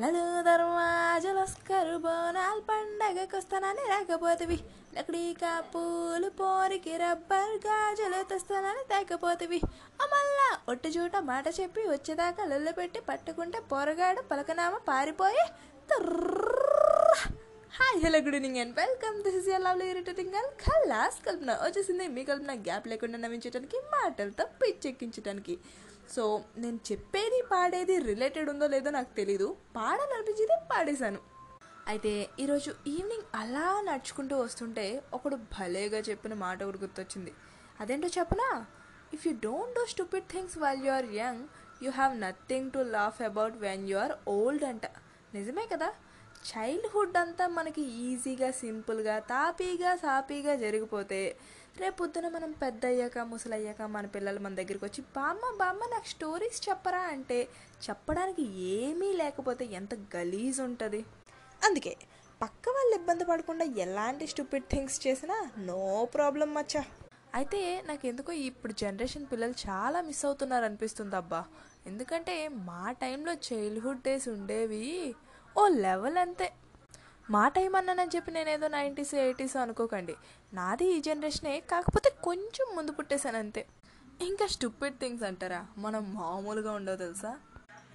లలు దర్వాజలస్కరు బోనాల్ పండగకొస్తానని రాకపోతివి. లకడీకా పూలు పోరికి రబ్బర్ గాజులు తెస్తానని తేకపోతవి. అమల్లా ఒట్టు చూట మాట చెప్పి వచ్చేదాకా లొల్లు పెట్టి పట్టుకుంటే పొరగాడు పలకనామ పారిపోయి hi hello good evening and welcome. This is your lovely irritating girl ఖల్లాస్ కల్పన. వచ్చేసింది మీ కల్పన. గ్యాప్ లేకుండా నవ్వించడానికి మాటలతో పిచ్చెక్కించడానికి సో నేను చెప్పేది పాడేది రిలేటెడ్ ఉందో లేదో నాకు తెలీదు. పాడాలనిపించింది పాడేశాను. అయితే ఈరోజు ఈవినింగ్ అలా నడుచుకుంటూ వస్తుంటే ఒకడు భలేగా చెప్పిన మాట ఒకటి గుర్తొచ్చింది. అదేంటో చెప్పనా? If you don't do stupid things while you are young you have nothing to laugh about when you are old అంట. నిజమే కదా? చైల్డ్హుడ్ అంతా మనకి ఈజీగా సింపుల్గా తాపీగా సాపీగా జరిగిపోతే రేపొద్దున మనం పెద్ద అయ్యాక ముసలయ్యాక మన పిల్లలు మన దగ్గరికి వచ్చి బామ్మ బామ్మ నాకు స్టోరీస్ చెప్పరా? అంటే చెప్పడానికి ఏమీ లేకపోతే ఎంత గలీజ్ ఉంటుంది. అందుకే పక్క వాళ్ళు ఇబ్బంది పడకుండా ఎలాంటి స్టూపిడ్ థింగ్స్ చేసినా నో ప్రాబ్లం మచ్చా అయితే నాకు ఎందుకో ఇప్పుడు జనరేషన్ పిల్లలు చాలా మిస్ అవుతున్నారు అనిపిస్తుంది అబ్బా. ఎందుకంటే మా టైంలో చైల్డ్హుడ్ డేస్ ఉండేవి ఓ లెవెల్ అంతే. మా టైం అన్నానని చెప్పి నేనేదో నైంటీస్ ఎయిటీస్ అనుకోకండి. నాది ఈ జనరేషనే కాకపోతే కొంచెం ముందు పుట్టేశాను అంతే. ఇంకా స్టూపిడ్ థింగ్స్ అంటారా? మనం మామూలుగా ఉండవు తెలుసా?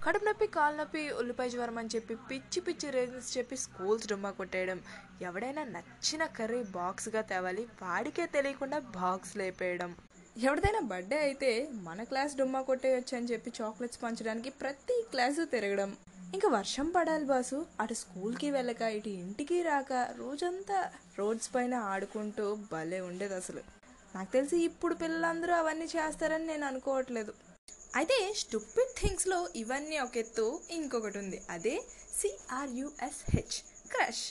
కడుపు నొప్పి కాలు నొప్పి ఉల్లిపాయ జ్వరం అని చెప్పి పిచ్చి పిచ్చి రీజన్స్ చెప్పి స్కూల్స్ డుమ్మా కొట్టేయడం. ఎవడైనా నచ్చిన కర్రీ బాక్స్గా తేవాలి వాడికే తెలియకుండా బాక్స్ లేపేయడం. ఎవరిదైనా బర్త్డే అయితే మన క్లాస్ డుమ్మా కొట్టేయొచ్చు అని చెప్పి చాక్లెట్స్ పంచడానికి ప్రతి క్లాసు తిరగడం. ఇంకా వర్షం పడాలి బాసు. అటు స్కూల్కి వెళ్ళక ఇటు ఇంటికి రాక రోజంతా రోడ్స్ పైన ఆడుకుంటూ భలే ఉండేది అసలు. నాకు తెలిసి ఇప్పుడు పిల్లలందరూ అవన్నీ చేస్తారని నేను అనుకోవట్లేదు. అయితే స్టూపిడ్ థింగ్స్లో ఇవన్నీ ఒక ఎత్తు ఇంకొకటి ఉంది. అదే C R U S H crush.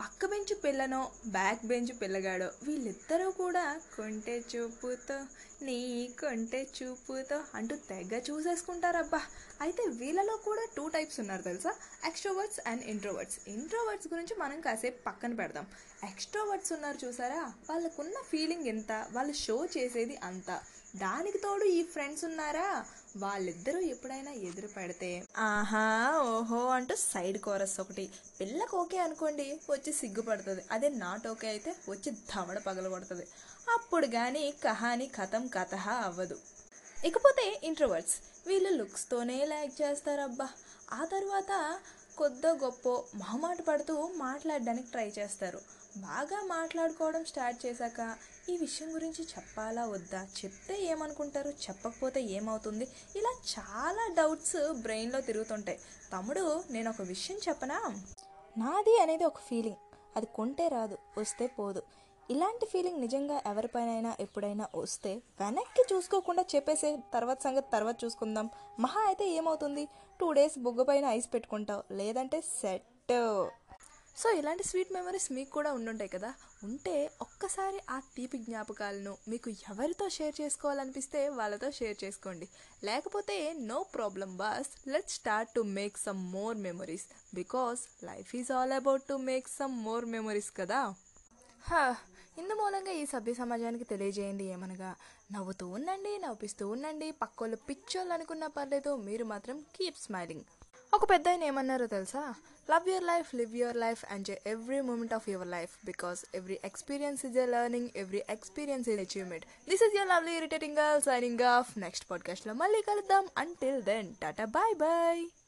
పక్క బెంచ్ పిల్లనో బ్యాక్ బెంచ్ పిల్లగాడో వీళ్ళిద్దరూ కూడా కొంటే చూపుతో నీ కొంటే చూపుతో అంటూ తెగ చూసేసుకుంటారబ్బా. అయితే వీళ్ళలో కూడా టూ టైప్స్ ఉన్నారు తెలుసా? ఎక్స్ట్రోవర్డ్స్ అండ్ ఇంట్రోవర్డ్స్ ఇంట్రోవర్డ్స్ గురించి మనం కాసేపు పక్కన పెడదాం. ఎక్స్ట్రోవర్డ్స్ ఉన్నారు చూసారా? వాళ్ళకున్న ఫీలింగ్ ఎంత? వాళ్ళు షో చేసేది అంత. దానికి తోడు ఈ ఫ్రెండ్స్ ఉన్నారా? వాళ్ళిద్దరూ ఎప్పుడైనా ఎదురు పెడితే ఆహా ఓహో అంటూ సైడ్ కోరస్ ఒకటి. పిల్లకి ఓకే అనుకోండి వచ్చి సిగ్గుపడుతుంది. అదే నాట్ ఓకే అయితే వచ్చి దవడ పగలగొడుతుంది. అప్పుడు కానీ కహాని కథం కథ అవ్వదు. ఇకపోతే ఇంట్రోవర్డ్స్ వీళ్ళు లుక్స్తోనే లైక్ చేస్తారబ్బా. ఆ తర్వాత కొద్దో గొప్ప మొహమాట పడుతూ మాట్లాడడానికి ట్రై చేస్తారు. బాగా మాట్లాడుకోవడం స్టార్ట్ చేశాక ఈ విషయం గురించి చెప్పాలా వద్దా? చెప్తే ఏమనుకుంటారు? చెప్పకపోతే ఏమవుతుంది? ఇలా చాలా డౌట్స్ బ్రెయిన్లో తిరుగుతుంటాయి. తమ్ముడు నేను ఒక విషయం చెప్పనా? నాది అనేది ఒక ఫీలింగ్. అది కొంటే రాదు వస్తే పోదు. ఇలాంటి ఫీలింగ్ నిజంగా ఎవరిపైనైనా ఎప్పుడైనా వస్తే వెనక్కి చూసుకోకుండా చెప్పేసే తర్వాత సంగతి తర్వాత చూసుకుందాం. మహా అయితే ఏమవుతుంది? టూ డేస్ బుగ్గ పైన ఐస్ పెట్టుకుంటావు. లేదంటే సెట్ సో ఇలాంటి స్వీట్ మెమరీస్ మీకు కూడా ఉండుంటాయి కదా? ఉంటే ఒక్కసారి ఆ తీపి జ్ఞాపకాలను మీకు ఎవరితో షేర్ చేసుకోవాలనిపిస్తే వాళ్ళతో షేర్ చేసుకోండి. లేకపోతే no problem boss let start to make some more memories because life is all about to make some more memories కదా? హా, ఇందు మూలంగా ఈ సభ్య సమాజానికి తెలియజేయండి ఏమనగా నవ్వుతూ ఉండండి నవ్విస్తూ ఉండండి పక్కోళ్ళు పిచ్చోళ్ళు అనుకున్నా పర్లేదు మీరు మాత్రం కీప్ స్మైలింగ్ ఒక పెద్ద ఆయన ఏమన్నారో తెలుసా? Love your life live your life enjoy every moment of your life because every experience is a learning every experience is achievement this is your lovely irritating girl signing off next పాడ్కాస్ట్లో మళ్ళీ కలుద్దాం. Until then tata bye bye